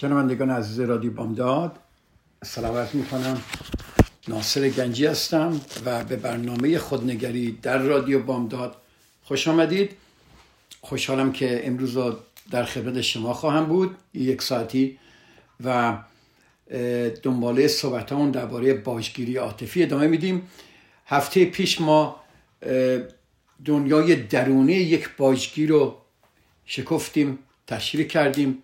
شنوندگان عزیز رادیو بامداد سلام عرض می کنم ناصر گنجی هستم و به برنامه خودنگری در رادیو بامداد خوش آمدید. خوشحالم که امروز در خدمت شما خواهم بود. یک ساعتی و دنباله صحبت همون درباره باجگیری عاطفی ادامه میدیم. هفته پیش ما دنیای درونی یک باجگیر رو شکفتیم تشریح کردیم.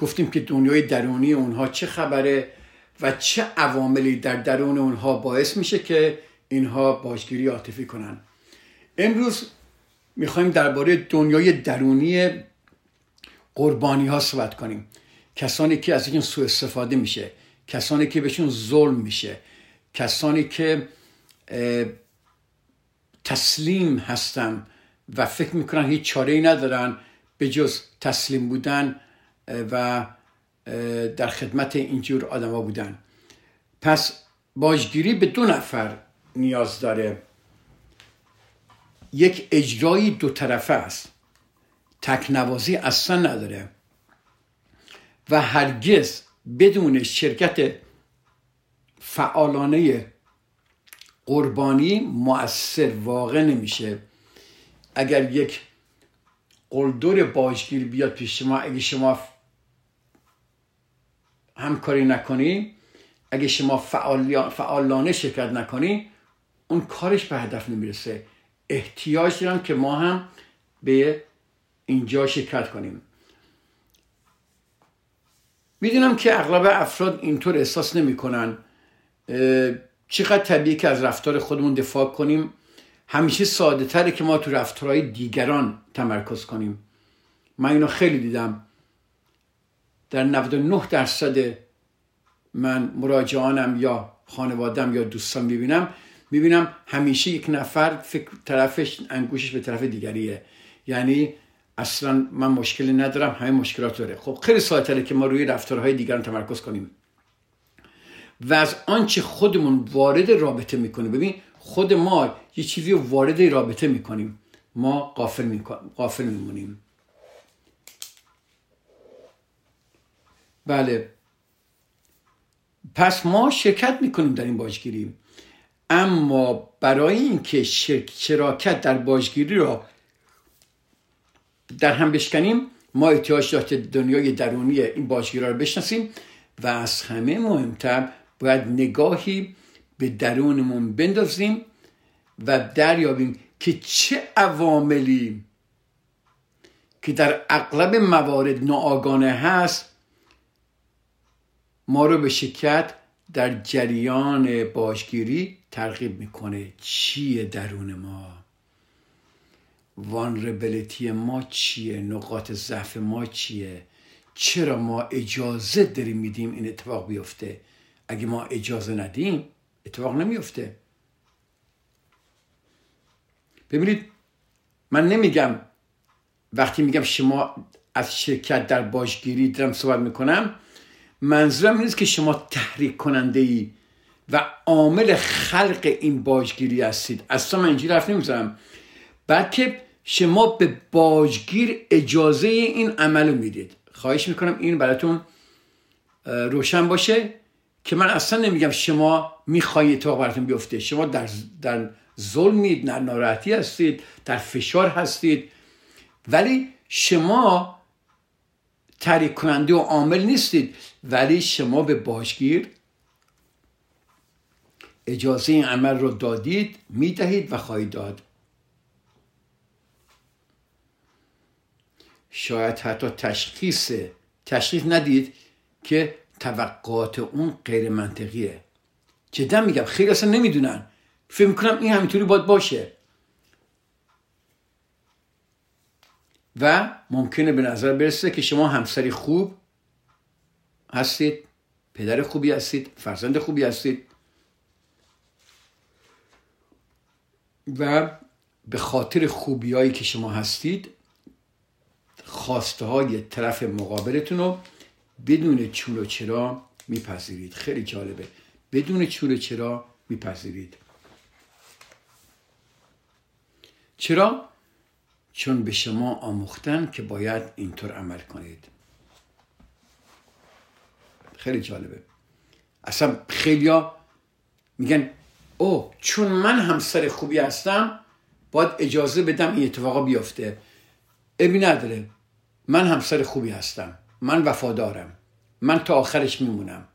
گفتیم که دنیای درونی اونها چه خبره و چه عواملی در درون اونها باعث میشه که اینها باجگیری عاطفی کنن. امروز می‌خوایم درباره دنیای درونی قربانی ها صحبت کنیم. کسانی که از این سوء استفاده میشه کسانی که بهشون ظلم میشه کسانی که تسلیم هستن و فکر می‌کنن هیچ چاره ای ندارن به جز تسلیم بودن و در خدمت اینجور آدما بودن. پس باجگیری به دو نفر نیاز داره. یک اجرایی دو طرفه است. تکنوازی اصلا نداره. و هرگز بدون شرکت فعالانه قربانی مؤثر واقع نمیشه. اگر یک قلدر باجگیر بیاد پیش شما اگه شما همکاری نکنی اگه شما فعالانه شرکت نکنی اون کارش به هدف نمی‌رسه. احتیاج دارم که ما هم به اینجا شرکت کنیم. می‌دونم که اغلب افراد اینطور احساس نمی‌کنن. چقدر طبیعی که از رفتار خودمون دفاع کنیم. همیشه ساده تره که ما تو رفتارهای دیگران تمرکز کنیم. من اینو خیلی دیدم. در 99 درصد من مراجعانم یا خانوادم یا دوستان می‌بینم می‌بینم همیشه یک نفر فکر طرفش انگوشش به طرف دیگریه. یعنی اصلا من مشکلی ندارم همه مشکلات داره. خب خیلی ساده که ما روی رفتارهای دیگران تمرکز کنیم. و از آنچه خودمون وارد رابطه می‌کنیم ببین خود ما یه چیزی وارد رابطه می‌کنیم. ما قافل, می‌کنیم قافل میمونیم. بله. پس ما شرکت می‌کنیم در این باجگیری. اما برای اینکه شراکت در باجگیری را در هم بشکنیم ما احتیاج داشته دنیای درونی این باجگیرا رو بشناسیم و از همه مهمتر باید نگاهی به درونمون بندازیم و دریابیم که چه عواملی که در اغلب موارد ناآگانه هست ما رو به شکت در جریان باشگیری ترغیب می‌کنه. چیه درون ما؟ وانربلیتی ما چیه؟ نقاط ضعف ما چیه؟ چرا ما اجازه داریم میدیم این اتفاق بیفته؟ اگه ما اجازه ندیم اتفاق نمیفته ببینید من نمیگم وقتی میگم شما از شرکت در باشگیری دارم صحبت می‌کنم منظورم نیست که شما تحریک کننده ای و عامل خلق این باجگیری هستید. اصلا من اینجوری حرف نمی‌زنم. بلکه شما به باجگیر اجازه این عمل رو می‌دید. خواهش می‌کنم این براتون روشن باشه که من اصلا نمیگم شما می‌خواهید اتفاق براتون بیفته. شما در, در ظلمید در ناراحتی هستید در فشار هستید. ولی شما تحریک کننده و عامل نیستید. ولی شما به باشگیر اجازه این عمل رو دادید می‌دهید و خواهید داد. شاید حتی تشخیص تشخیص ندید که توقعات اون غیر منطقیه. جدا میگم خیلی اصلا نمی‌دونن. فکر می‌کنم این همینطوری باید باشه. و ممکنه به نظر برسه که شما همسری خوب هستید پدر خوبی هستید فرزند خوبی هستید. و به خاطر خوبیایی که شما هستید خواسته های طرف مقابلتون رو بدون چول و چرا میپذیرید. خیلی جالبه. بدون چول و چرا میپذیرید. چرا؟ چون به شما آموختن که باید اینطور عمل کنید. خیلی جالبه. اصلا خیلیا میگن او چون من همسر خوبی هستم باید اجازه بدم این اتفاقا بیفته. ابی نداره. من همسر خوبی هستم. من وفادارم. من تا آخرش میمونم.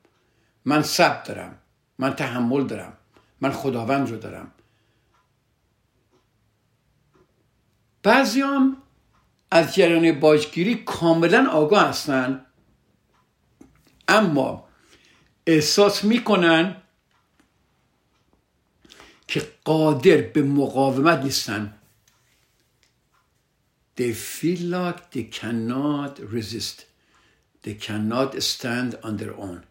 من صبر دارم. من تحمل دارم. من خداوند رو دارم. بعضی هم از جریان باجگیری کاملا آگاه هستن. اما احساس می‌کنن که قادر به مقاومت نیستن. They feel like they cannot resist. They cannot stand on their own.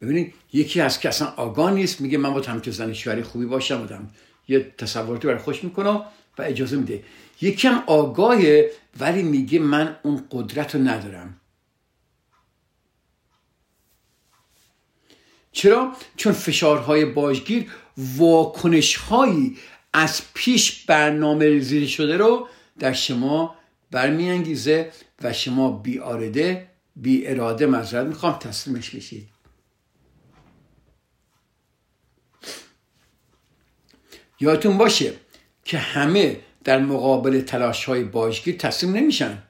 ببینید یکی از که اصلا آگاه نیست میگه من با همچه زن خوبی باشم بودم یه تصوراتی برای خوش می‌کنه و اجازه میده. یکی هم آگاهه ولی میگه من اون قدرت رو ندارم. چرا؟ چون فشارهای باجگیر واکنش هایی از پیش برنامه ریزی شده رو در شما برمیانگیزه و شما بی آرده بی اراده مذارت می‌خوام تسلیمش بشید یادتون باشه که همه در مقابل تلاش های باجگیر تسلیم نمیشن.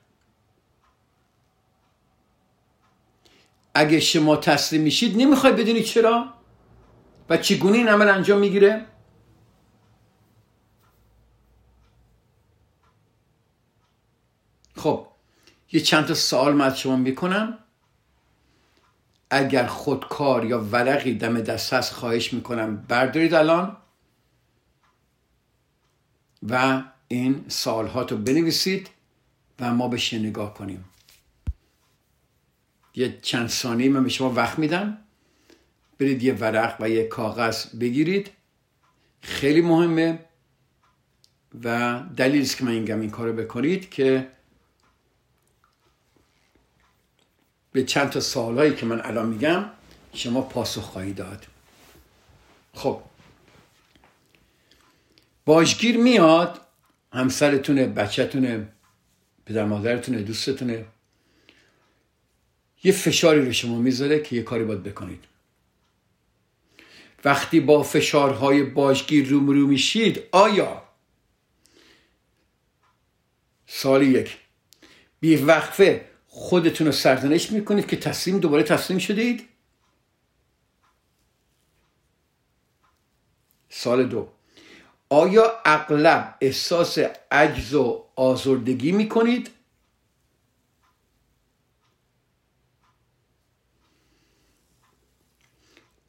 اگه شما تسلیم میشید نمی‌خوای بدونی چرا؟ و چگونه این عمل انجام می‌گیره؟ خب یه چند تا سوال من از شما می‌کنم. اگر خودکار یا ورقی دم دست هست خواهش می‌کنم بردارید الان. و این سالهات رو بنویسید و ما بهش نگاه کنیم. یه چند ثانیه من به شما وقت میدم. برید یه ورق و یه کاغذ بگیرید. خیلی مهمه و دلیلی که من اینگم این کارو بکنید که به چند تا سوالایی که من الان میگم شما پاسخ خواهید داد. خب باجگیر میاد همسرتونه بچهتونه پدر مادرتونه دوستتونه. یه فشاری رو شما می‌ذاره که یه کاری باید بکنید. وقتی با فشارهای باجگیر روبرو میشید آیا سال یک بی وقفه خودتون رو سرزنش می‌کنید که تسلیم دوباره تسلیم شدید؟ سال دو آیا اغلب احساس عجز و آزردگی می‌کنید؟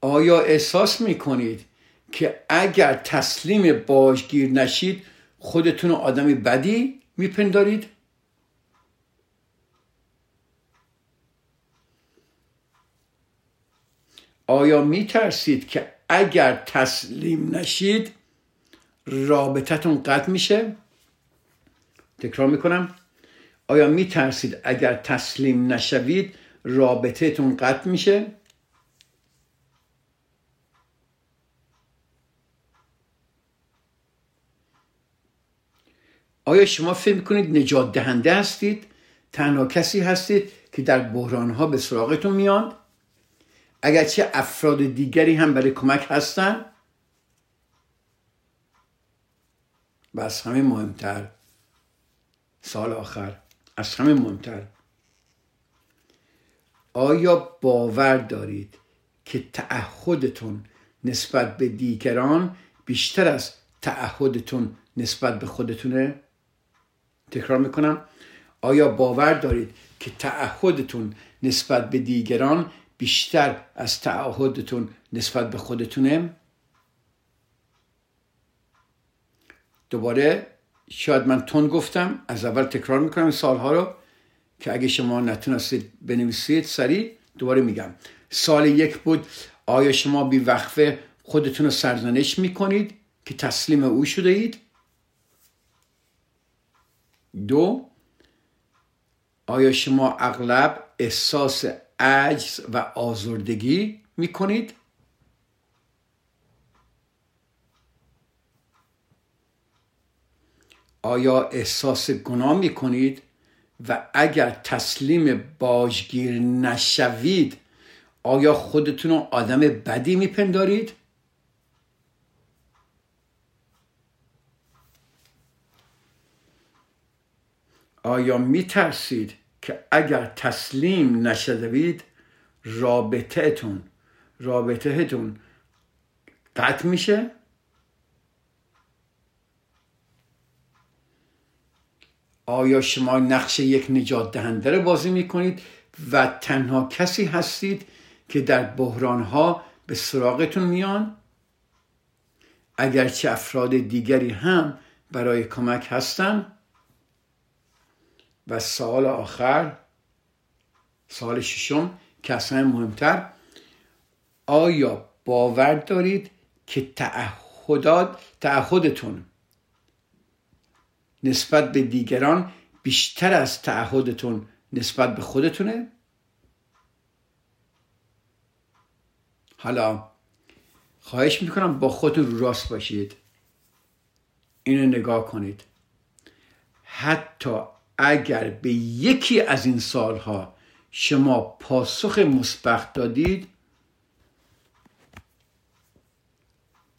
آیا احساس می‌کنید که اگر تسلیم باجگیر نشید خودتون آدمی بدی میپندارید؟ آیا میترسید که اگر تسلیم نشید رابطتون قطع میشه. تکرار می‌کنم. آیا میترسید اگر تسلیم نشوید رابطتون قطع میشه؟ آیا شما فکر می‌کنید نجات دهنده هستید؟ تنها کسی هستید که در بحران ها به سراغتون میاد؟ اگرچه افراد دیگری هم برای کمک هستن و از همه مهمتر سال آخر از همه مهمتر. آیا باور دارید که تعهدتون نسبت به دیگران بیشتر از تعهدتون نسبت به خودتونه؟ تکرار می‌کنم. آیا باور دارید که تعهدتون نسبت به دیگران بیشتر از تعهدتون نسبت به خودتونه؟ دوباره شاید من تون گفتم از اول تکرار می‌کنم سالها رو که اگه شما نتونستید بنویسید سریع دوباره میگم. سال یک بود آیا شما بی وقفه خودتون رو سرزنش می‌کنید که تسلیم او شده اید؟ دو آیا شما اغلب احساس عجز و آزردگی می‌کنید؟ آیا احساس گناه می کنید و اگر تسلیم باجگیر نشوید آیا خودتون رو آدم بدی میپندارید؟ آیا می ترسید که اگر تسلیم نشدوید رابطهتون رابطهتون قطع میشه؟ آیا شما نقش یک نجات دهنده رو بازی می‌کنید و تنها کسی هستید که در بحران ها به سراغتون میان؟ اگرچه افراد دیگری هم برای کمک هستن. و سال آخر سال ششم که اصلا مهمتر آیا باور دارید که تعهدات تعهدتون نسبت به دیگران بیشتر از تعهدتون نسبت به خودتونه؟ حالا خواهش می‌کنم با خودتون رو راست باشید. اینو نگاه کنید. حتی اگر به یکی از این سالها شما پاسخ مثبت دادید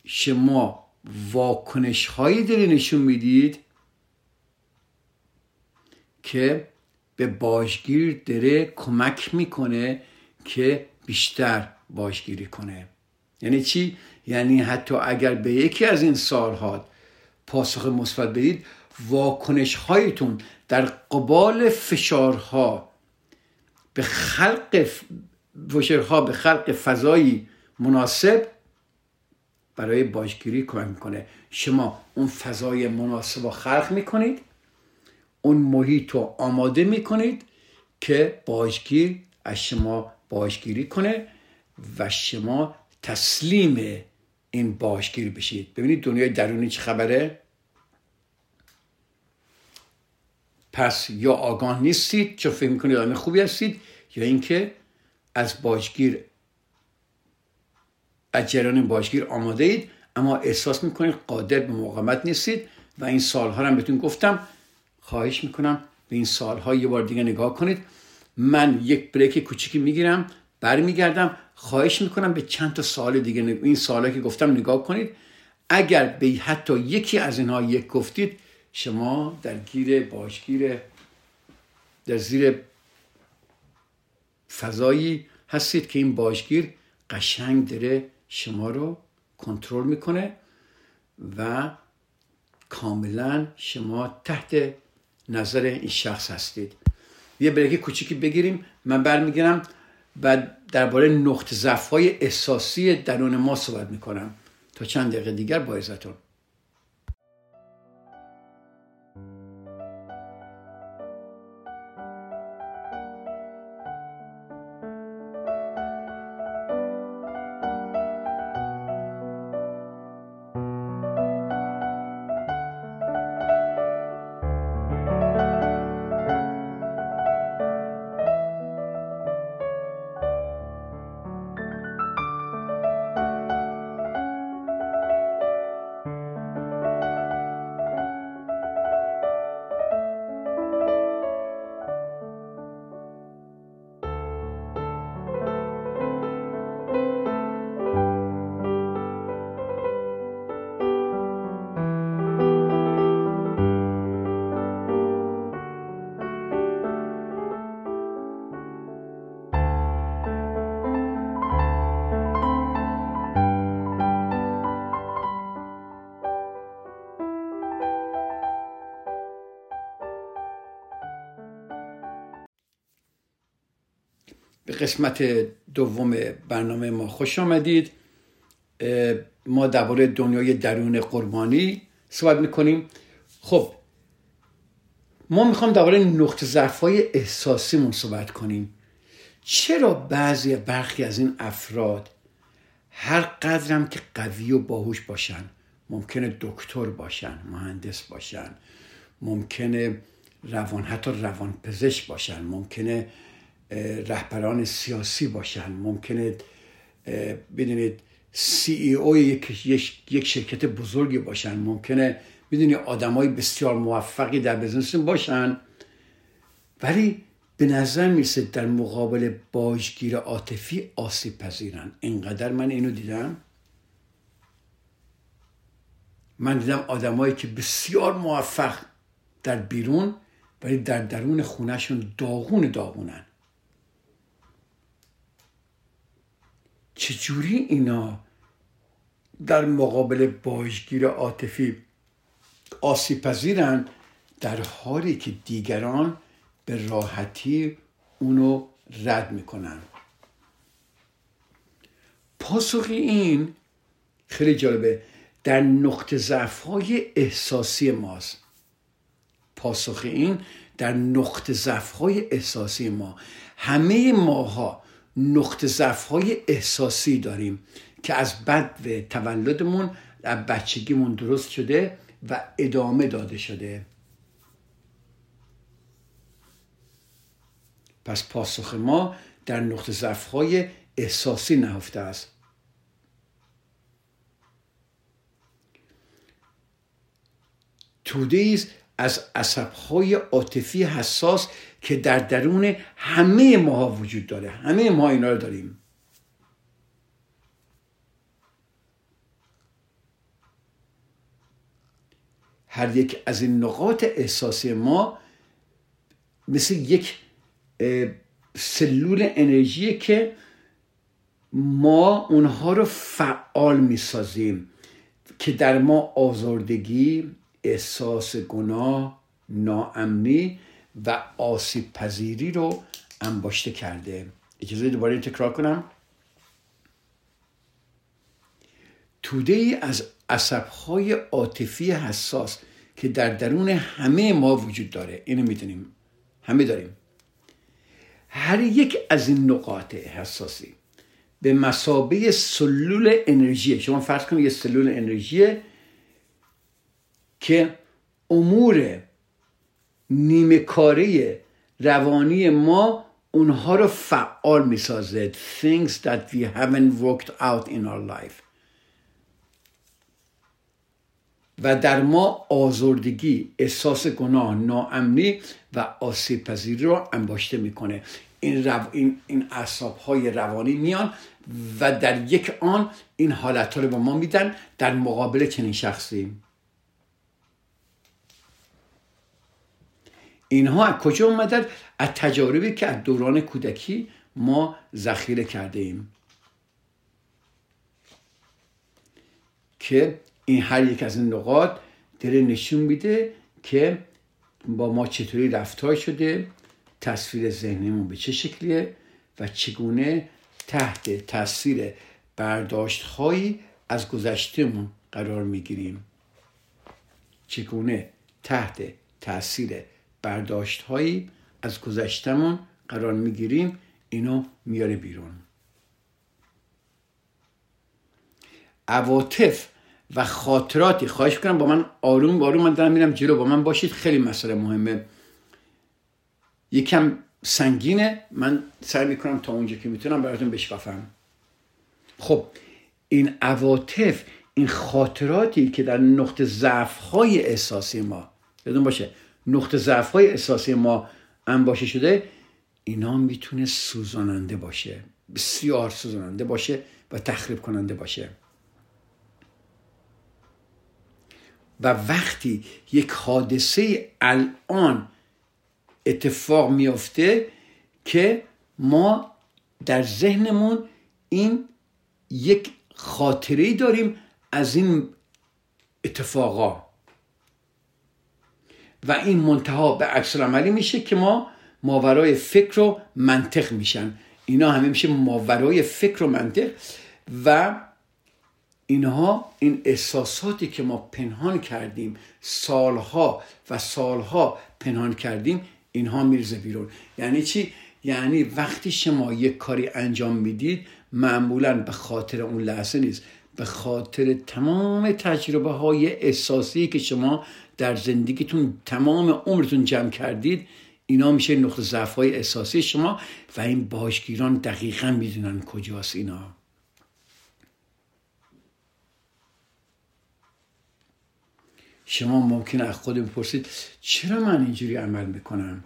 شما واکنش هایی داری نشون می‌دید که به باشگیر داره کمک می‌کنه که بیشتر باشگیری کنه. یعنی چی؟ یعنی حتی اگر به یکی از این سالها پاسخ مثبت بدید واکنش هایتون در قبال فشارها به خلق فشارها به خلق فضایی مناسب برای باشگیری کمک می‌کنه. شما اون فضای مناسب رو خلق می‌کنید اون محیط رو آماده می‌کنید که باشگیر از شما باشگیری کنه و شما تسلیم این باشگیر بشید. ببینید دنیای درونی چه خبره؟ پس یا آگاه نیستید چون فکر می‌کنید آدم خوبی هستید یا اینکه از باشگیر از جریان باشگیر آماده اید اما احساس می‌کنید قادر به مقاومت نیستید. و این سالها هم بهتون گفتم خواهش می‌کنم به این سالها یه بار دیگه نگاه کنید. من یک بریک کوچیکی می‌گیرم برمیگردم. خواهش می‌کنم به چند تا سال دیگه این سالا که گفتم نگاه کنید. اگر به حتی یکی از اینها یک گفتید شما در گیر باشگیر در زیر فضایی هستید که این باشگیر قشنگ داره شما رو کنترل می‌کنه و کاملا شما تحت نظر این شخص هستید. یه بریک کوچیکی بگیریم. من برمیگردم و درباره نقط ضعف های احساسی درون ما صحبت می‌کنم. تا چند دقیقه دیگر با ازتون قسمت دوم برنامه ما خوش آمدید. ما درباره دنیای درون قربانی صحبت می‌کنیم. خب ما می‌خوام درباره نقطه ضعف های احساسیمون صحبت کنیم. چرا بعضی برخی از این افراد هر قدرم که قوی و باهوش باشن ممکنه دکتر باشن مهندس باشن ممکنه روان حتی روان پزشک باشن ممکنه رهبران سیاسی باشن. ممکنه بدونید سی ای او یک, یک شرکت بزرگی باشن. ممکنه می‌دونی آدمای بسیار موفقی در بزنس باشن. ولی به نظر می‌رسه در مقابل باجگیر عاطفی آسیب پذیرن. اینقدر من اینو دیدم. من دیدم آدمایی که بسیار موفق در بیرون ولی در درون خونهشون داغون داغونن. چجوری اینا در مقابل باجگیر عاطفی آسیب پذیرن در حالی که دیگران به راحتی اونو رد می‌کنن؟ پاسخ این خیلی جالبه. در نقطه ضعف های احساسی ماست. پاسخ این در نقطه ضعف های احساسی ما. همه ماها نقطه ضعف های احساسی داریم که از بد تولدمون از بچگیمون درست شده و ادامه داده شده. پس پاسخ ما در نقطه ضعف های احساسی نهفته است. تودیز از عصبهای عاطفی حساس که در درون همه ماها وجود داره. همه ما اینا رو داریم. هر یک از این نقاط احساسی ما مثل یک سلول انرژی که ما اونها رو فعال می‌سازیم که در ما آزردگی احساس گناه ناامنی و آسیب پذیری رو انباشته کرده. اجازه دوباره تکرار کنم. توده ای از عصبهای عاطفی حساس که در درون همه ما وجود داره. اینو می‌دونیم. همه داریم. هر یک از این نقاط حساسی به مسابه سلول انرژی شما فرض کنید یه سلول انرژی که امور نیمه کاره روانی ما اونها رو فعال می‌سازه things that we haven't worked out in our life. و در ما آزردگی احساس گناه ناامنی و آسیب پذیری رو انباشته می‌کنه. این, رو... این, این اعصاب های روانی میان و در یک آن این حالت رو به ما میدن در مقابل چنین شخصی. اینها از کجا اومدن؟ از تجاربی که از دوران کودکی ما ذخیره کرده ایم. که این هر یک از این نقاط داره نشون میده که با ما چطوری رفتار شده تصویر ذهنیمون به چه شکلیه و چگونه تحت تاثیر برداشت هایی از گذشتهمون قرار می‌گیریم. چگونه تحت تاثیر برداشت هایی از گذشتمون قرار می‌گیریم. اینو میاره بیرون. عواطف و خاطراتی خواهش کنم با من آروم آروم من دارم میرم جلو. با من باشید خیلی مسئله مهمه. یکم سنگینه. من سعی می‌کنم تا اونجا که می‌تونم براتون بشکافم. خب این عواطف این خاطراتی که در نقطه ضعف های احساسی ما یادون باشه نقطه ضعف های احساسی ما انباشه شده اینا می‌تونه سوزاننده باشه بسیار سوزاننده باشه و تخریب کننده باشه. و وقتی یک حادثه الان اتفاق میافته که ما در ذهنمون این یک خاطره داریم از این اتفاقا. و این منتها به عکس عملی میشه که ما ماورای فکر و منطق میشن. اینا همه میشه ماورای فکر و منطق و اینها این احساساتی که ما پنهان کردیم سالها و سالها پنهان کردیم اینها میرزه بیرون. یعنی چی؟ یعنی وقتی شما یک کاری انجام می‌دید معمولا به خاطر اون لحظه نیست. به خاطر تمام تجربه های احساسی که شما در زندگیتون تمام عمرتون جمع کردید اینا میشه نقطه ضعف های احساسی شما و این باشگیران دقیقا می‌دونن کجاست اینا. شما ممکنه از خود بپرسید چرا من اینجوری عمل می‌کنم؟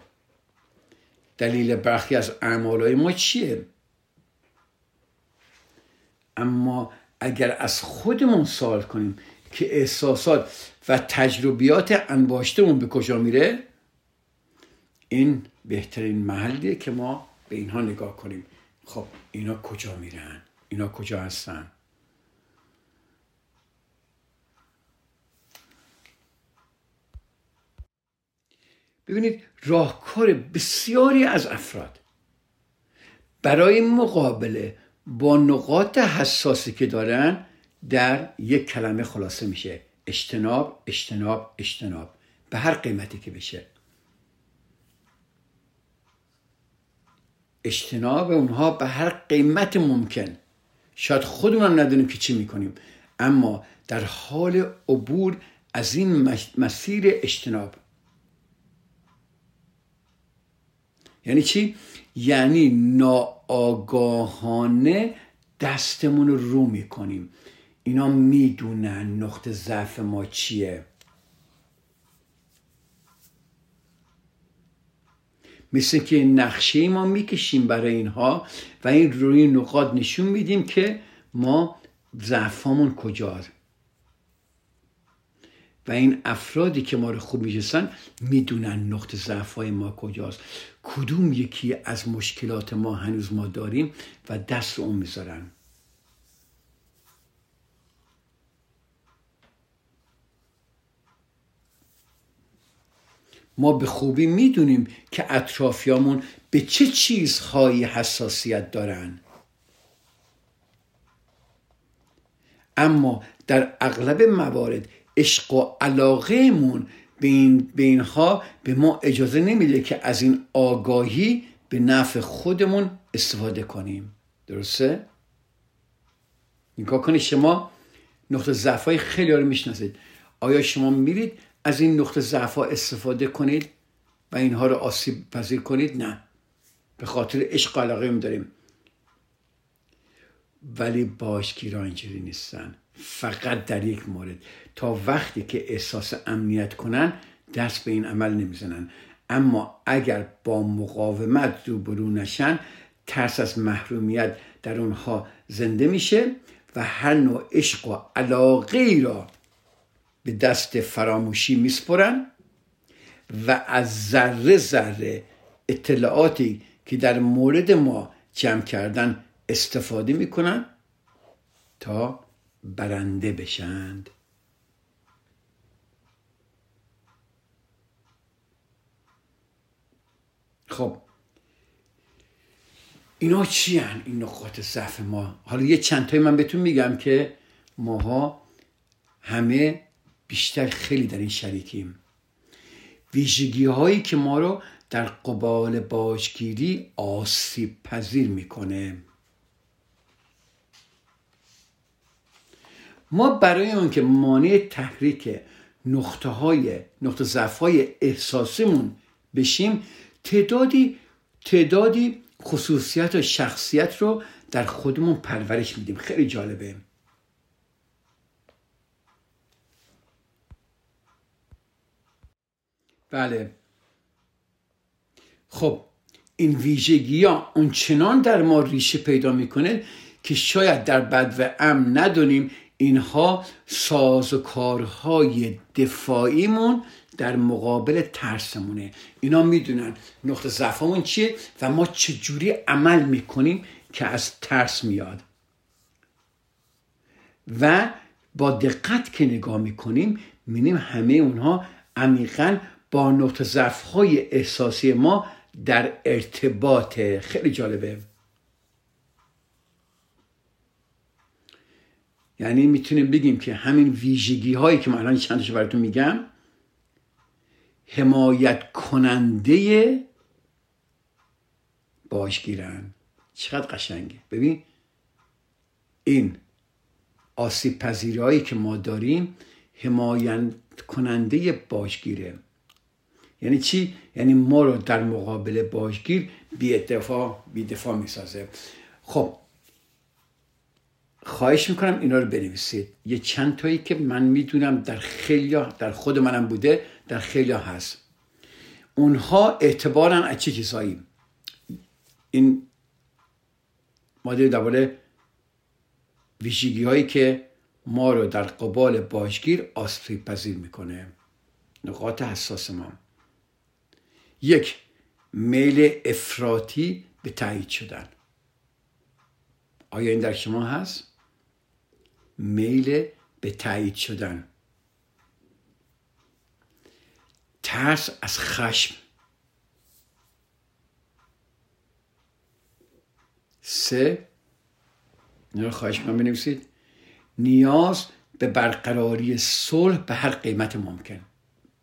دلیل برخی از اعمالهای ما چیه؟ اما اگر از خودمون سوال کنیم که احساسات و تجربیات انباشتمون به کجا میره این بهترین محلیه که ما به اینها نگاه کنیم. خب اینا کجا میرن؟ اینا کجا هستن؟ ببینید راهکار بسیاری از افراد برای مقابله با نقاط حساسی که دارن در یک کلمه خلاصه میشه. اجتناب اجتناب اجتناب. به هر قیمتی که بشه. اجتناب اونها به هر قیمت ممکن. شاید خودمون ندونیم که چی می‌کنیم. اما در حال عبور از این مسیر اجتناب. یعنی چی؟ یعنی ناآگاهانه دستمون رو رو می‌کنیم. اینا می‌دونن نقطه ضعف ما چیه. مثل که نقشه ما می‌کشیم برای اینها و این روی نقاط نشون میدیم که ما ضعفامون کجاست. و این افرادی که ما رو خوب میشستن می‌دونن نقطه ضعف ما کجاست. کدوم یکی از مشکلات ما هنوز ما داریم و دست رو اون می‌ذارن؟ ما به خوبی می‌دونیم که اطرافیامون به چه چیزهایی حساسیت دارن. اما در اغلب موارد عشق و علاقهمون به, این به اینها به ما اجازه نمیده که از این آگاهی به نفع خودمون استفاده کنیم. درسته؟ نگاه کنید شما نقطه ضعف های خیلی رو می‌شناسید. آیا شما میرید از این نقطه ضعف ها استفاده کنید و اینها رو آسیب پذیر کنید؟ نه. به خاطر عشق و علاقه داریم. ولی باشگیران اینجوری نیستن. فقط در یک مورد. تا وقتی که احساس امنیت کنن دست به این عمل نمی‌زنن. اما اگر با مقاومت روبرو نشن ترس از محرومیت در اونها زنده میشه و هر نوع عشق و علاقه را به دست فراموشی میسپرن و از ذره ذره اطلاعاتی که در مورد ما جمع کردن استفاده می‌کنن تا برنده بشند. خب اینا چی هن؟ این نقاط ضعف ما. حالا یه چند تای من بهتون میگم که ماها همه بیشتر خیلی در این شریکیم. ویژگی هایی که ما رو در قبال باشگیری آسیب پذیر می‌کنه. ما برای اون که مانع تحریک نقطه های نقطه ضعف احساسیمون بشیم تعدادی تعدادی خصوصیت و شخصیت رو در خودمون پرورش میدیم. خیلی جالبه. بله. خب این ویژگی ها اونچنان در ما ریشه پیدا می‌کنه که شاید در بد و امن ندونیم اینها سازوکارهای دفاعیمون در مقابل ترسمونه. اینا می‌دونن نقطه ضعفمون چیه و ما چجوری عمل می‌کنیم که از ترس میاد. و با دقت که نگاه می‌کنیم می‌بینیم همه اونها عمیقا با نقطه ضعف های احساسی ما در ارتباط خیلی جالبه. یعنی می‌تونیم بگیم که همین ویژگی هایی که من الان چندش براتون میگم حمایت کننده باشگیرن چقدر قشنگه. ببین این آسیب پذیرهایی که ما داریم حمایت کننده باشگیره یعنی چی؟ یعنی ما رو در مقابل باشگیر بی اتفاع بی دفاع می‌سازه. خب خواهش می‌کنم اینا رو بنویسید. یه چند تایی که من می‌دونم در خیلی در خود منم بوده در خیلی هست. اونها اعتبارن از چه چیزایی؟ این ماده درباره ویژگی هایی که ما رو در قبال باشگیر آسیب پذیر می‌کنه. نقاط حساس ما. یک میل افراطی به تایید شدن. آیا این در شما هست؟ میل به تایید شدن. ترس از خشم. سه رو خواهش من بنویسید. نیاز به برقراری صلح به هر قیمت ممکن.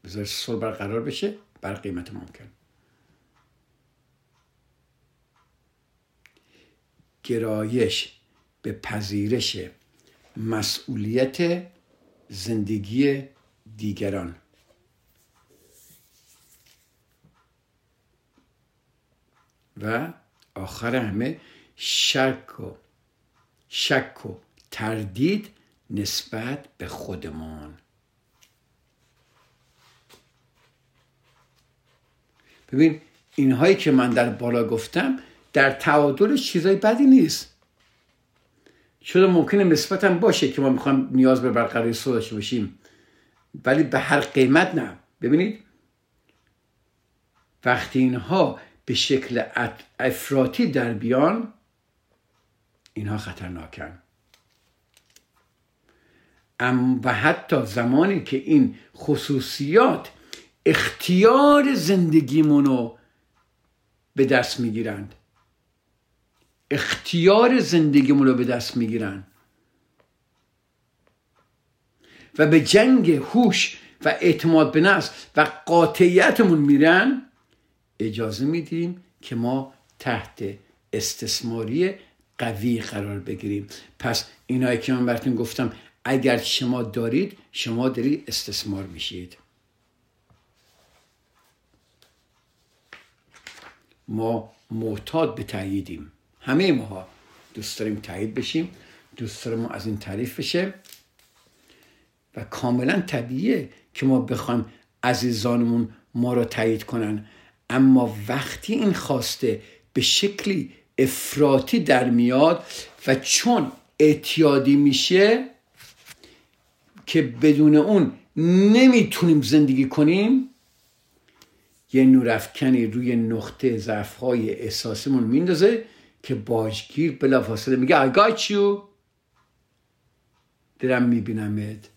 بذار صلح برقرار بشه بر قیمت ممکن. گرایش به پذیرش مسئولیت زندگی دیگران. و آخر همه شک و شک و تردید نسبت به خودمان. ببین اینهایی که من در بالا گفتم در تعادل چیزای بدی نیست. شده ممکنه نسبت باشه که ما می‌خوایم نیاز به برقراری صلح داشته باشیم. ولی به هر قیمت نه. ببینید وقتی اینها به شکل افراطی در بیان اینها خطرناکن. و حتی زمانی که این خصوصیات اختیار زندگیمونو به دست می‌گیرند. اختیار زندگیمون رو به دست می‌گیرن. و به جنگ هوش و اعتماد به نفس و قاطعیتمون میرن اجازه میدیم که ما تحت استثماری قوی قرار بگیریم. پس اینایی که من براتون گفتم اگر شما دارید شما دارید استثمار میشید. ما معتاد به تاییدیم همه ماها دوست داریم تایید بشیم دوست داریم از این تعریف بشه و کاملا طبیعیه که ما بخوایم عزیزانمون ما رو تایید کنن. اما وقتی این خواسته به شکلی افراطی در میاد و چون اعتیادی میشه که بدون اون نمی‌تونیم زندگی کنیم یه نورافکنی روی نقطه ضعفهای احساسمون میندازه که باجگیر بلافاصله میگه I got you. دارم میبینمت.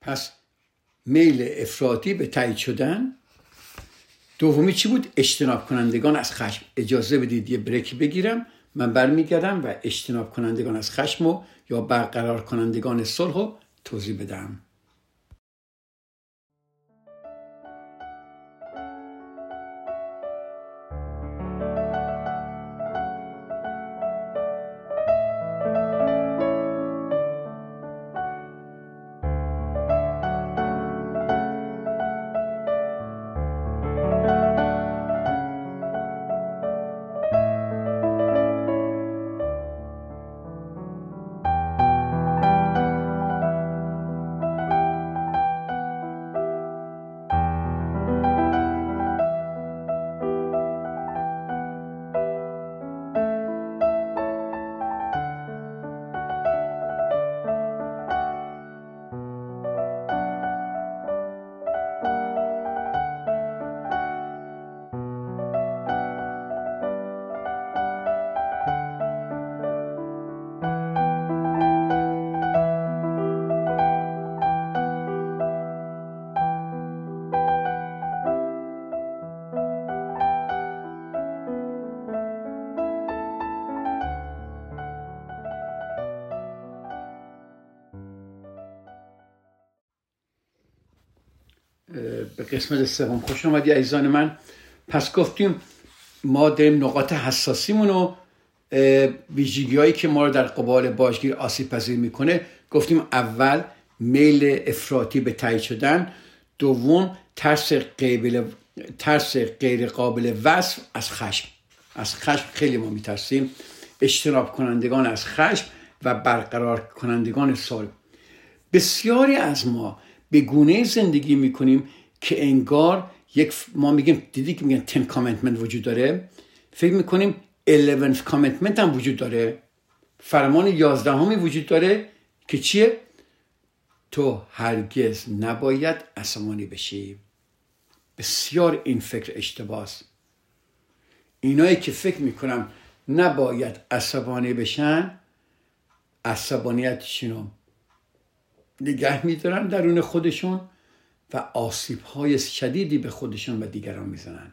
پس میل افراطی به تایید شدن. دومی چی بود؟ اجتناب کنندگان از خشم. اجازه بدید یه بریک بگیرم. من برمیگردم و اجتناب کنندگان از خشم و یا برقرار کنندگان صلح رو توضیح بدم. قسمت سوم. خوش آمدی عزیزان من. پس گفتیم ما داریم نقاط حساسیمون و ویژگی هایی که ما رو در قبال باشگیر آسیب پذیر می‌کنه. گفتیم اول میل افراطی به تایید شدن دوم ترس قابل ترس غیر قابل وصف از خشم. از خشم خیلی ما میترسیم. اجتناب کنندگان از خشم و برقرار کنندگان صلح. بسیاری از ما به گونه زندگی می‌کنیم که انگار یک ما میگیم دیدی که میگن 10 کامنتمنت وجود داره؟ فکر می‌کنیم 11 کامنتمنت هم وجود داره. فرمان 11 همی وجود داره که چیه؟ تو هرگز نباید عصبانی بشی. بسیار این فکر اشتباس اینایی که فکر می‌کنم نباید عصبانی بشن عصبانیتشون رو نگه میدارن درون خودشون. و آسیب های شدیدی به خودشون و دیگران می‌زنن.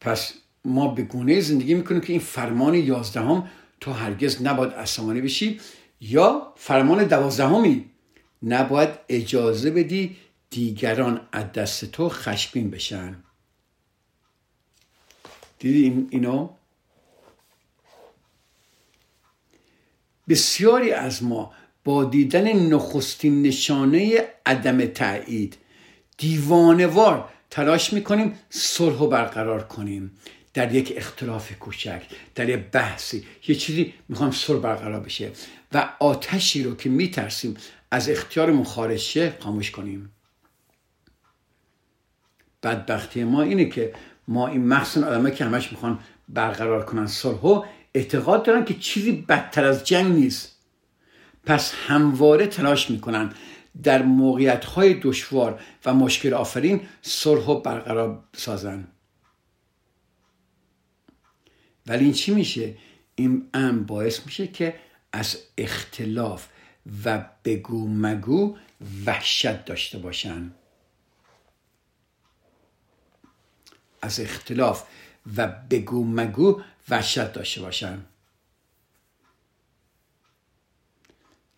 پس ما به گونه زندگی می‌کنیم که این فرمان یازدهم تو هرگز نباید عصبانی بشی یا فرمان دوازدهمی نباید اجازه بدی دیگران از دست تو خشبین بشن. دیدی این اینو؟ بسیاری از ما با دیدن نخستین نشانه عدم تایید دیوانوار تلاش می‌کنیم صلح و برقرار کنیم. در یک اختلاف کوچک در یک بحثی یه چیزی می‌خوام صلح برقرار بشه و آتشی رو که میترسیم از اختیارمون خارج شه خاموش کنیم. بدبختی ما اینه که ما این مخصوصا آدمایی که همش می‌خوان برقرار کنن صلح اعتقاد دارن که چیزی بدتر از جنگ نیست. پس همواره تلاش می‌کنن در موقعیت های دشوار و مشکل آفرین صلح و برقرار سازن ولی این چی میشه؟ این ام باعث میشه که از اختلاف و بگو مگو وحشت داشته باشن. از اختلاف و بگو مگو وحشت داشته باشن.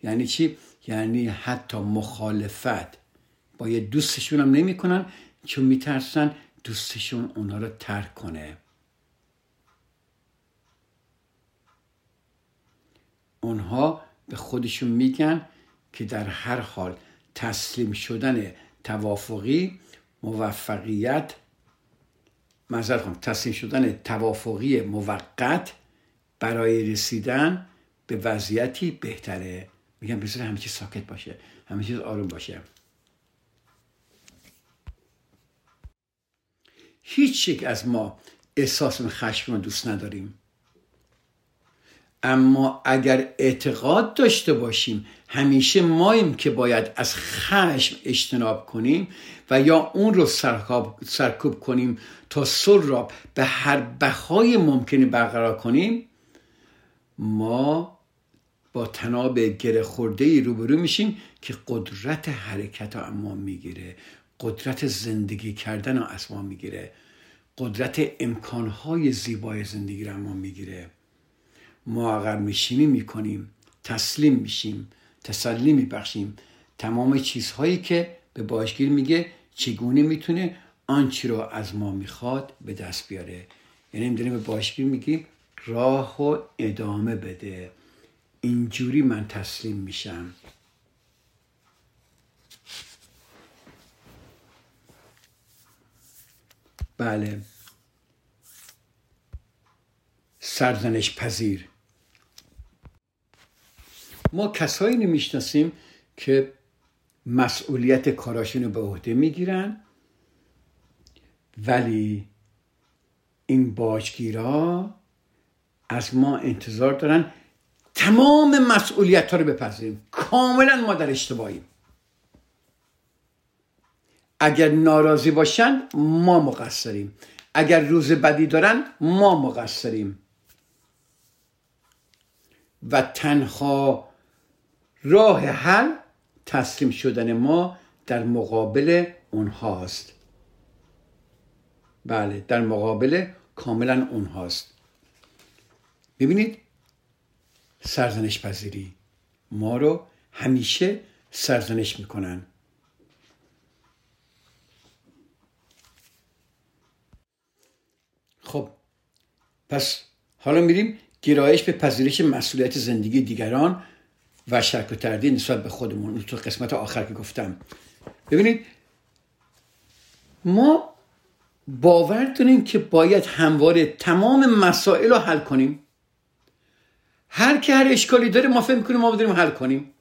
یعنی چی؟ یعنی حتی مخالفت با یه دوستشون هم نمی‌کنن چون میترسن دوستشون اونا رو ترک کنه اونها به خودشون میگن که در هر حال تسلیم شدن توافقی موفقیت معذرت تسلیم شدن توافقی موقت برای رسیدن به وضعیتی بهتره میگن بذار همه چیز ساکت باشه همه چیز آروم باشه. هیچ یک از ما احساس خشم رو دوست نداریم. اما اگر اعتقاد داشته باشیم همیشه ماییم که باید از خشم اجتناب کنیم و یا اون رو سرکوب کنیم تا سر را به هر بهای ممکنی برقرار کنیم ما با تناب گره خورده ای روبرو میشیم که قدرت حرکت رو اما می‌گیره. قدرت زندگی کردن رو از ما می‌گیره. قدرت امکانهای زیبای زندگی رو اما می‌گیره. ما اگر میشیمی می‌کنیم تسلیم میشیم تسلی میبخشیم. تمام چیزهایی که به باشگیر میگه چگونه می‌تونه آنچه رو از ما می‌خواد به دست بیاره. یعنی داریم به باشگیر میگیم راه و ادامه بده. اینجوری من تسلیم میشم. بله. سرزنش پذیر. ما کسایی نمی‌شناسیم که مسئولیت کاراشون رو به عهده می‌گیرن ولی این باجگیرا از ما انتظار دارن تمام مسئولیت ها رو بپذیریم. کاملا ما در اشتباهیم. اگر ناراضی باشن ما مقصریم. اگر روز بدی دارن ما مقصریم. و تنها راه حل تسلیم شدن ما در مقابل اونهاست. بله در مقابل کاملا اونهاست. ببینید سرزنش پذیری ما رو همیشه سرزنش می‌کنن. خب پس حالا میریم گرایش به پذیرش مسئولیت زندگی دیگران و شرک و تردید نسبت به خودمون. تو قسمت آخر که گفتم. ببینید ما باور داریم که باید همواره تمام مسائل رو حل کنیم. هر که هر اشکالی داره ما فکر می‌کنیم ما داریم حل کنیم.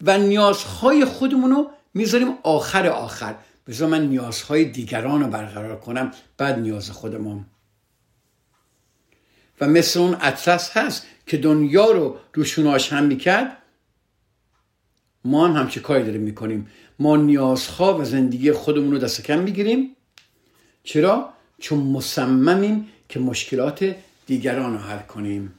و نیازهای خودمون رو می‌ذاریم آخر آخر. بذار من نیازهای دیگران رو برقرار کنم بعد نیاز خودمون. و مثل اون اطلس هست که دنیا رو روشوناش هم می‌کرد ما هم همچه کاری داریم می‌کنیم. ما نیازها و زندگی خودمون رو دست کم می‌گیریم. چرا؟ چون مصممیم که مشکلات دیگران رو حل کنیم.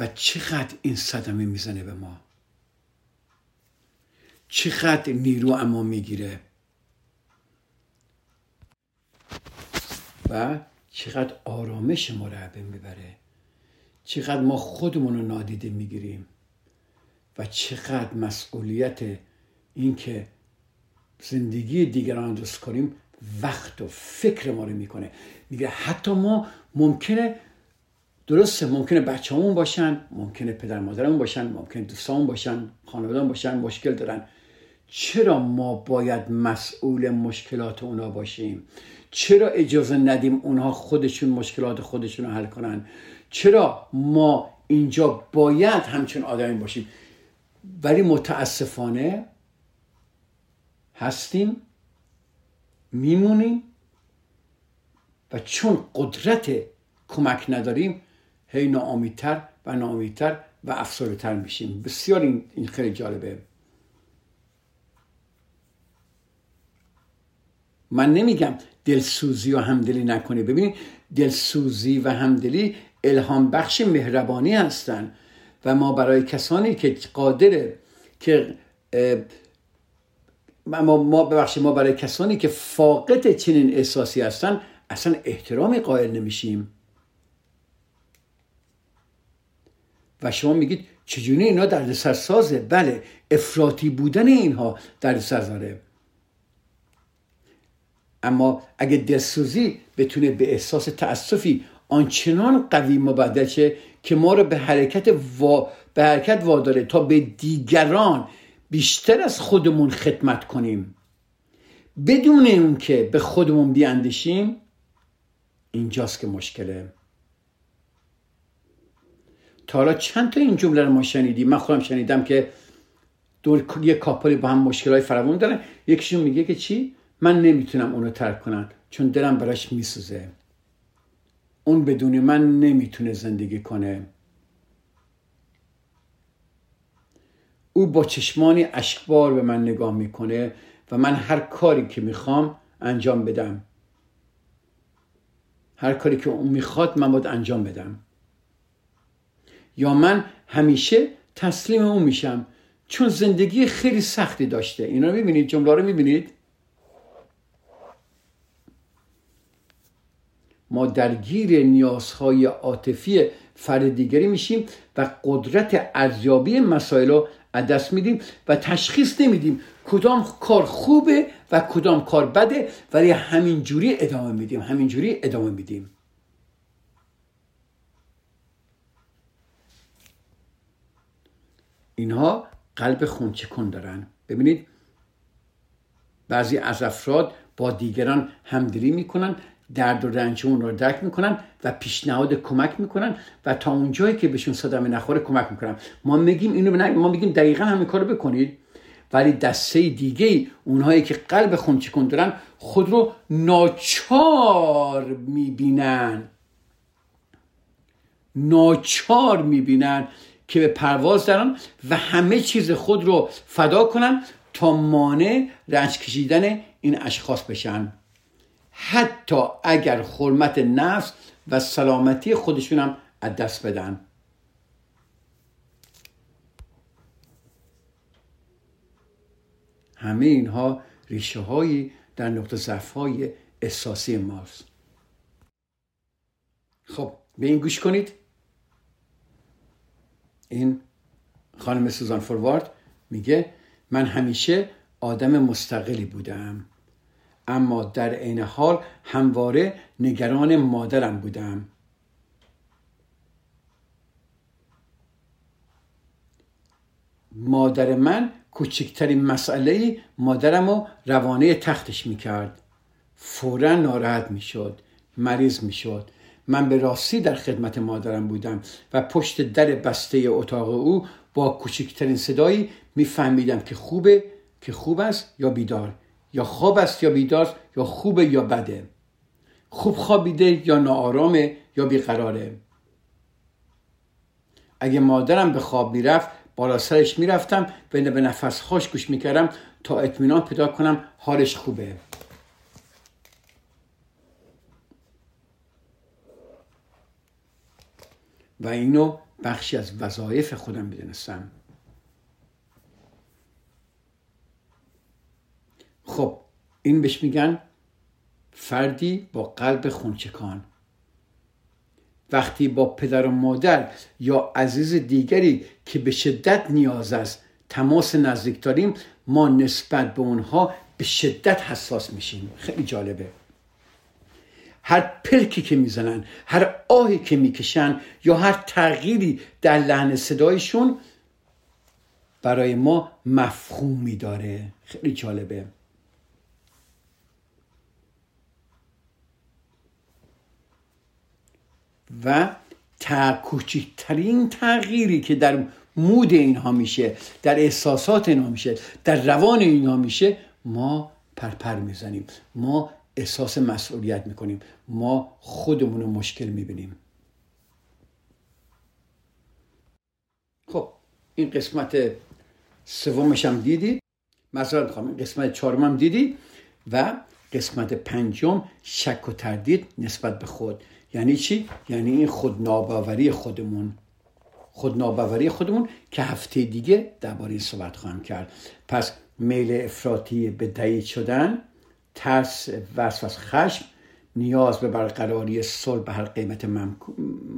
و چقدر این صدمه می‌زنه به ما. چقدر نیرو اما می‌گیره. و چقدر آرامش ما رو می‌بره. چقدر ما خودمون رو نادیده می‌گیریم. و چقدر مسئولیت اینکه زندگی دیگران دوست کنیم وقت و فکر ما رو می‌کنه. میگه حتی ما ممکنه درسته ممکنه بچه همون باشن ممکنه پدر مادرمون باشن ممکنه دوستان باشن خانوادان باشن مشکل دارن. چرا ما باید مسئول مشکلات اونا باشیم؟ چرا اجازه ندیم اونها خودشون مشکلات خودشون رو حل کنن؟ چرا ما اینجا باید همچون آدمی باشیم؟ ولی متاسفانه هستیم میمونیم و چون قدرت کمک نداریم هی ناامیدتر و ناامیدتر و افسردهتر میشیم. بسیار این خیلی جالبه. من نمیگم دلسوزی و همدلی نکنی. ببینید دلسوزی و همدلی الهام بخش مهربانی هستند و ما برای کسانی که قادره که ما ما ببخشید ما برای کسانی که فاقد چنین احساسی هستن اصلا احترامی قائل نمیشیم. و شما میگید چجوری اینا در سازه؟ بله افراطی بودن اینها در داره. اما اگه دلسوزی بتونه به احساس تأسفی آنچنان قوی مبدل شه که ما رو به حرکت, وا... به حرکت واداره تا به دیگران بیشتر از خودمون خدمت کنیم. بدون اون که به خودمون بیاندیشیم اینجاست که مشکله. تا حالا چند تا این جمله رو ما شنیدیم؟ من خودم شنیدم که دور یه کاپلی با هم مشکل های فراوان دارن. یکیشون میگه که چی؟ من نمی‌تونم اونو ترک کنم چون دلم براش میسوزه. اون بدون من نمی‌تونه زندگی کنه. او با چشمانی اشکبار به من نگاه می‌کنه و من هر کاری که می‌خوام انجام بدم. هر کاری که اون می‌خواد من باید انجام بدم. یا من همیشه تسلیم اون میشم. چون زندگی خیلی سختی داشته. اینا رو می‌بینید؟ جمله رو می‌بینید؟ ما درگیر نیازهای عاطفی فرد دیگری میشیم و قدرت ارزیابی مسائل رو از دست میدیم و تشخیص نمیدیم کدام کار خوبه و کدام کار بده ولی همینجوری ادامه میدیم. همینجوری ادامه میدیم. اینها قلب خونچه کن دارن. ببینید بعضی از افراد با دیگران همدلی می‌کنن درد و رنج اون رو درک می‌کنن و پیشنهاد کمک می‌کنن و تا اونجایی که بهشون صدمه نخوره کمک می‌کنن. ما میگیم اینو ما میگیم دقیقا همین کارو بکنید ولی دسته دیگه اونهایی که قلب خونچکون دارن خود رو ناچار می‌بینن. ناچار می‌بینن. که به پرواز دارن و همه چیز خود رو فدا کنن تا مانع رنج کشیدن این اشخاص بشن. حتی اگر حرمت نفس و سلامتی خودشون هم از دست بدن. همه اینها ریشه هایی در نقطه ضعف های احساسی ماست. خب به این گوش کنید. این خانم سوزان فوروارد میگه من همیشه آدم مستقلی بودم اما در عین حال همواره نگران مادرم بودم. مادر من کوچکترین مسئله مادرم رو روانه تختش می‌کرد. فورا ناراحت می‌شد مریض می‌شد. من به راستی در خدمت مادرم بودم و پشت در بسته اتاق او با کوچکترین صدایی میفهمیدم که خوبه که خوب است یا بیدار یا خواب است یا بیدار یا خوبه یا بده. خوب خوابیده یا ناآرامه یا بیقراره. اگه مادرم به خواب می‌رفت بالا سرش می‌رفتم و به نفس خوش گوش می‌کردم تا اطمینان پیدا کنم حالش خوبه. و اینو بخشی از وظایف خودم می‌دونستم. خب این بهش میگن فردی با قلب خونچکان. وقتی با پدر و مادر یا عزیز دیگری که به شدت نیاز است تماس نزدیک داریم ما نسبت به اونها به شدت حساس میشیم. خیلی جالبه. هر پلکی که می‌زنن هر آهی که می‌کشن یا هر تغییری در لحن صدایشون برای ما مفهومی داره. خیلی جالبه. و تا کوچکترین تغییری که در مود اینها میشه در احساسات اینها میشه در روان اینها میشه ما پرپر می‌زنیم. ما احساس مسئولیت می‌کنیم. ما خودمون رو مشکل می‌بینیم. خب این قسمت سومش هم دیدید مثلا این قسمت چهارم هم دیدی؟ و قسمت پنجم شک و تردید نسبت به خود. یعنی چی؟ یعنی این خودناباوری خودمون. خودناباوری خودمون که هفته دیگه درباره صحبت خواهم کرد. پس میل افراطی به دعید شدن ترس وسوس خشم نیاز به برقراری صلح به هر قیمت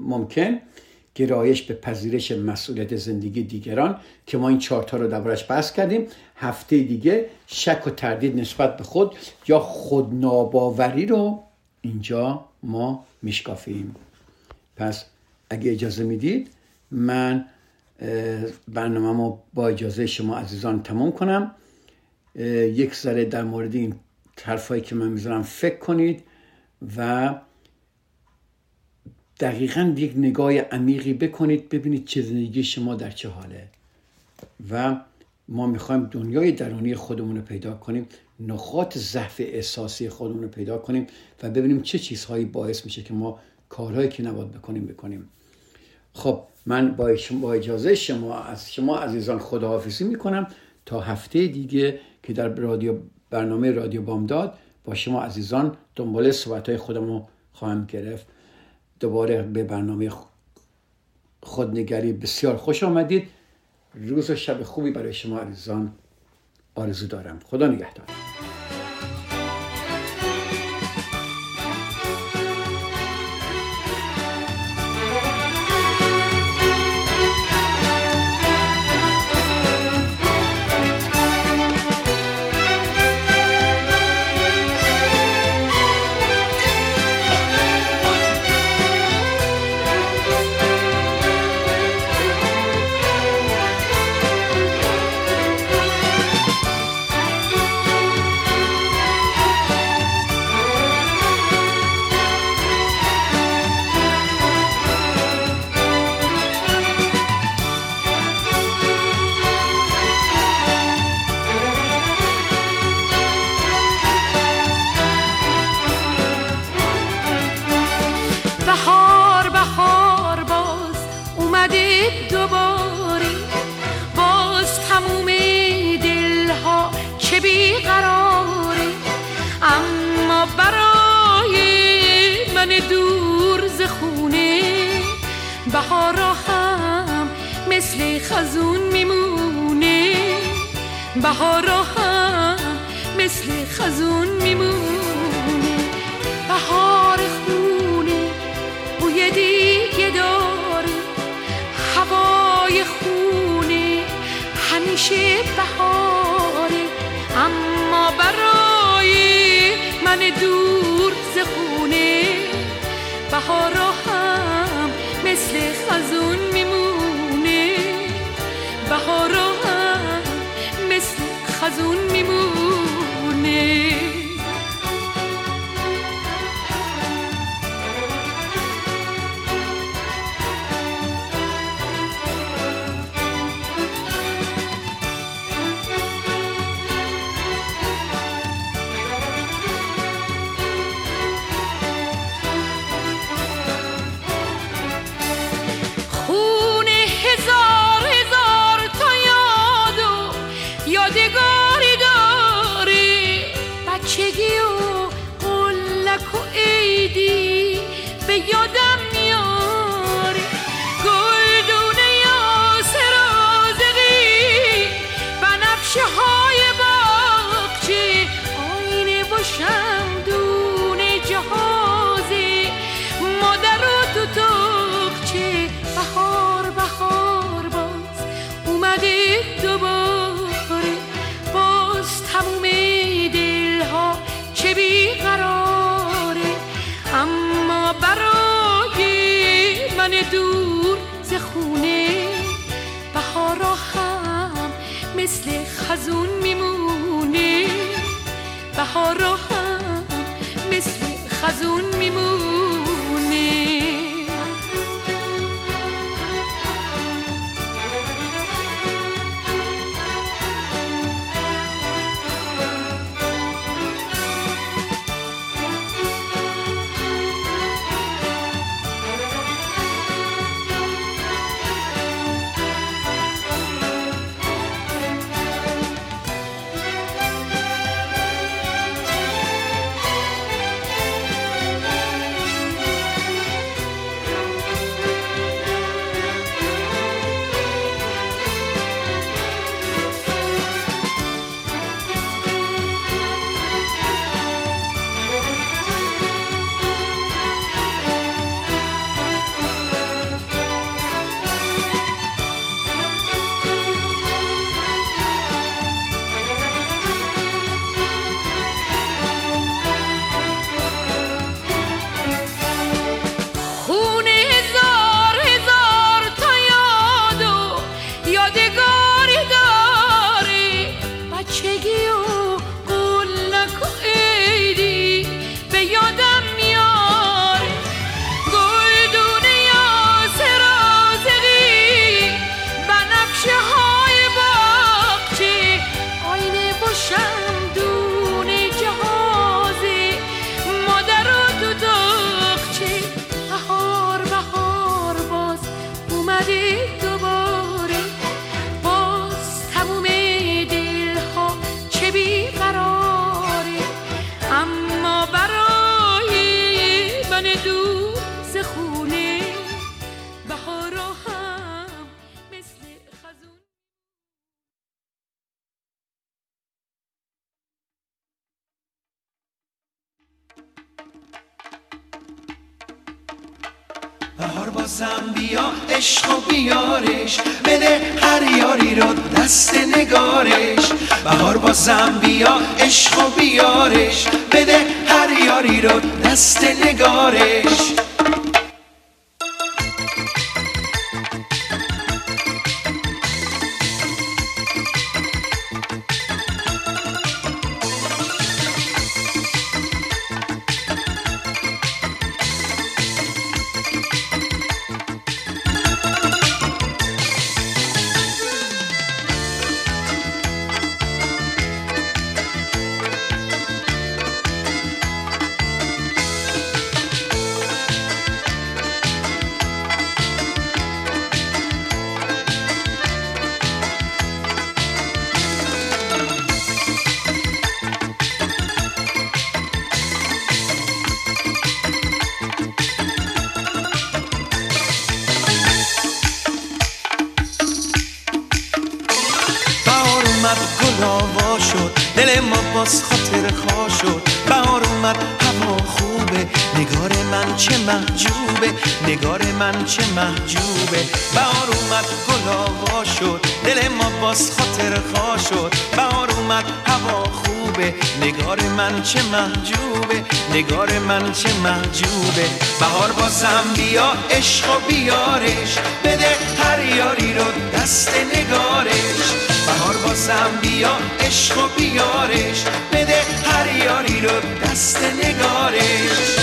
ممکن گرایش به پذیرش مسئولیت زندگی دیگران که ما این چارتا رو دربارش بحث کردیم. هفته دیگه شک و تردید نسبت به خود یا خودناباوری رو اینجا ما میشکافیم. پس اگه اجازه می‌دید من برنامه با اجازه شما عزیزان تمام کنم. یک ذره در مورد این حرفایی که من می‌ذارم فکر کنید و دقیقا یک نگاه عمیقی بکنید ببینید چه زندگی شما در چه حاله. و ما می‌خوایم دنیای درونی خودمون رو پیدا کنیم نقاط ضعف احساسی خودمون رو پیدا کنیم و ببینیم چه چیزهایی باعث میشه که ما کارهایی که نباید بکنیم بکنیم. خب من با, با اجازه شما از شما عزیزان خداحافظی می‌کنم تا هفته دیگه که در رادیو برنامه رادیو بامداد با شما عزیزان دنبال صحبت های خودم رو خواهم گرفت. دوباره به برنامه خودنگری بسیار خوش آمدید. روز و شب خوبی برای شما عزیزان. آرزو دارم. خدا نگهدار. بهارا هم مثل خزون میمونه. بهارا هم مثل خزون میمونه. بهار خونه بوی دیگه داره. هوای خونه همیشه بهاره. اما برای من دور ز خونه. بهارا مثل خزون میمونه. بهارا هم مثل خزون kara بازم بیا عشق و بیارش. بده هر یاری رو دست نگاه من چه محجوبه؟ بهار بازم بیا عشق و بیارش. بده هر یاری رو دست نگارش. بهار بازم بیا عشق و بیارش. بده هر یاری رو دست نگارش.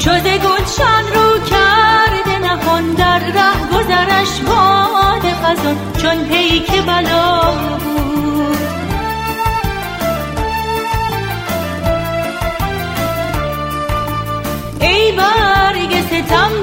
چوز گلشن رو کرده نهان در ره گذرش باد خزان چون پیک بلا بود. ای برگ ستم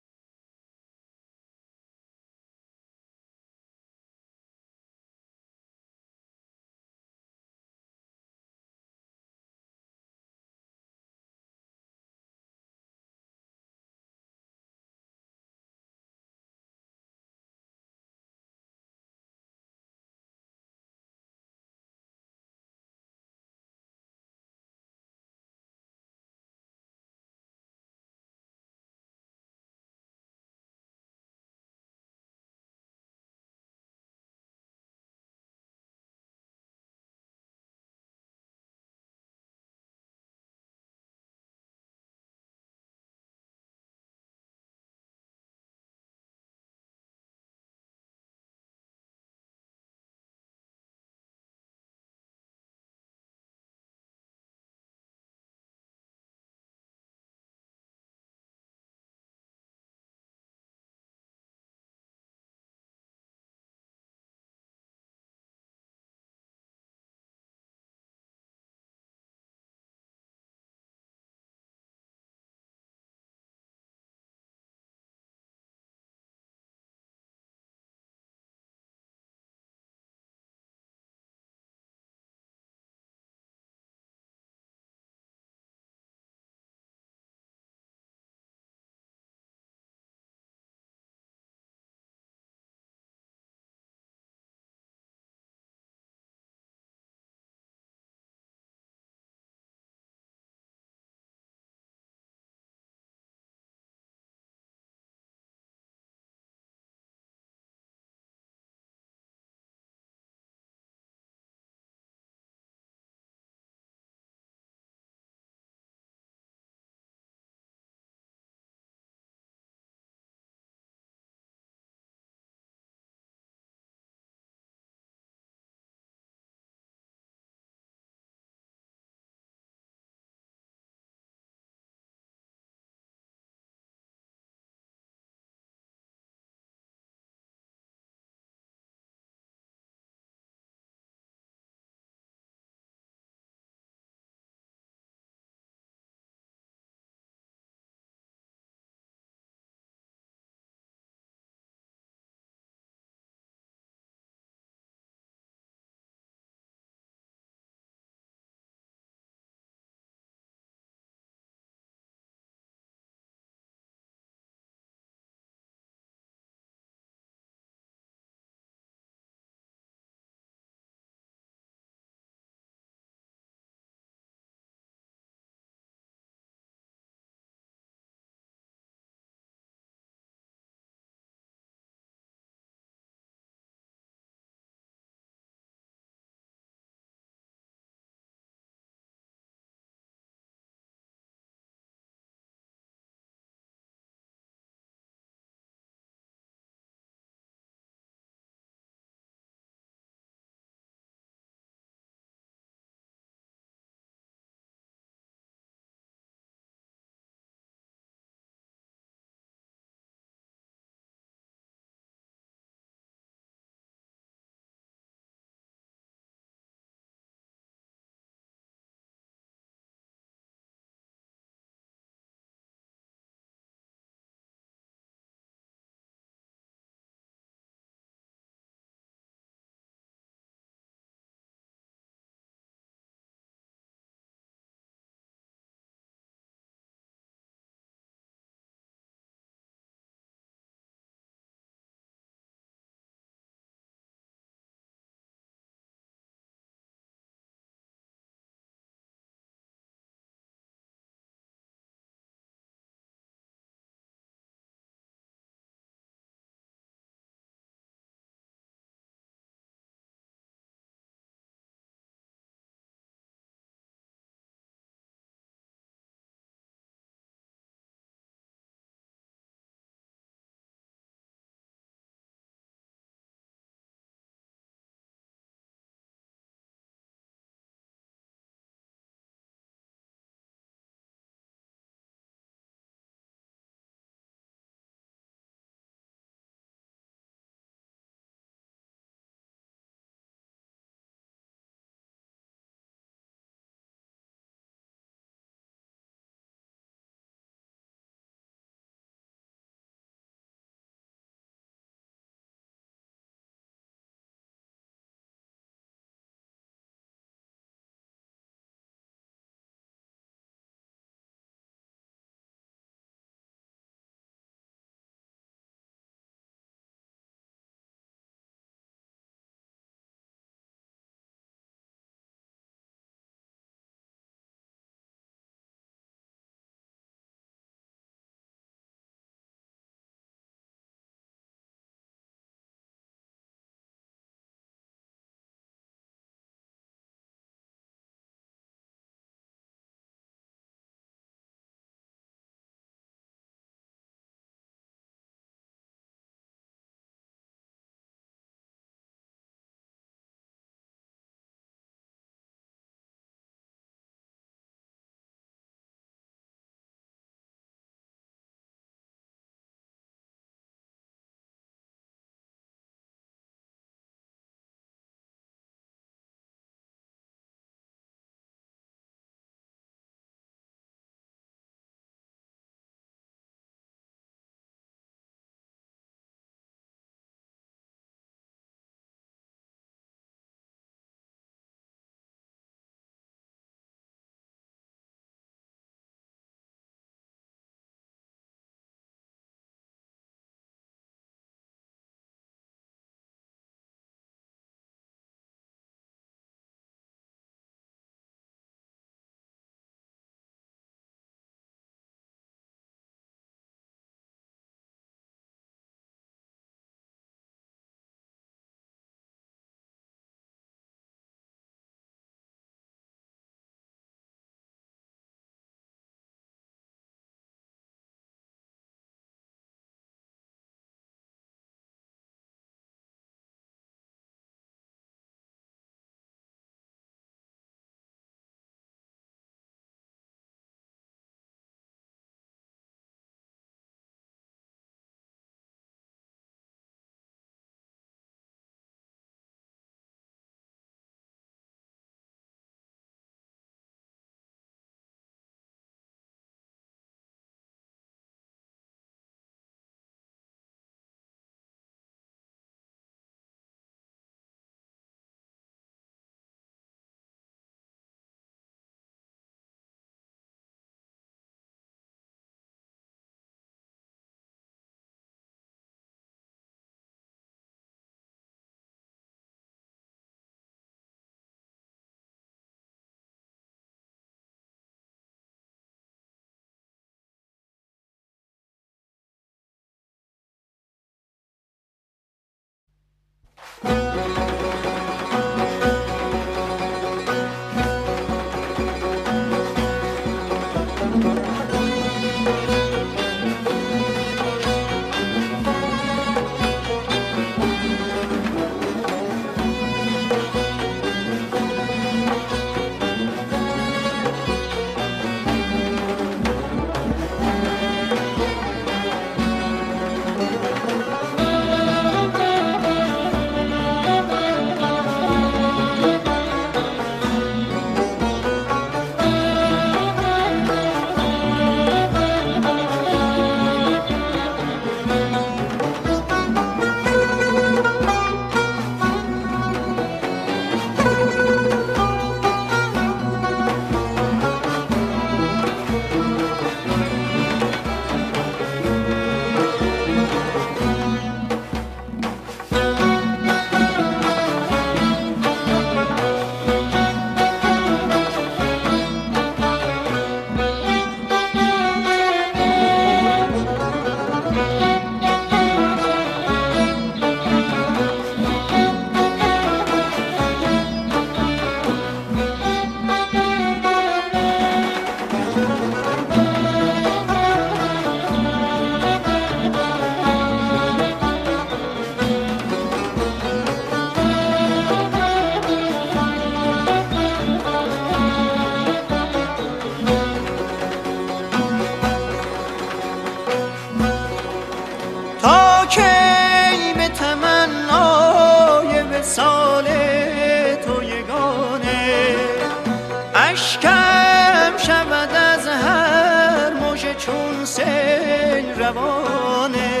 اشکم شود از هر موج چون سیل روانه.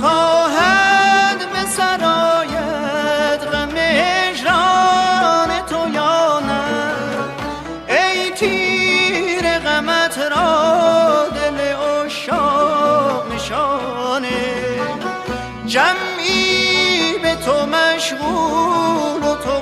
خواهد به سرایت غم اجران تو یا نه. ای تیر غمت را دل اشاق نشانه. جمعی به تو مشغول و تو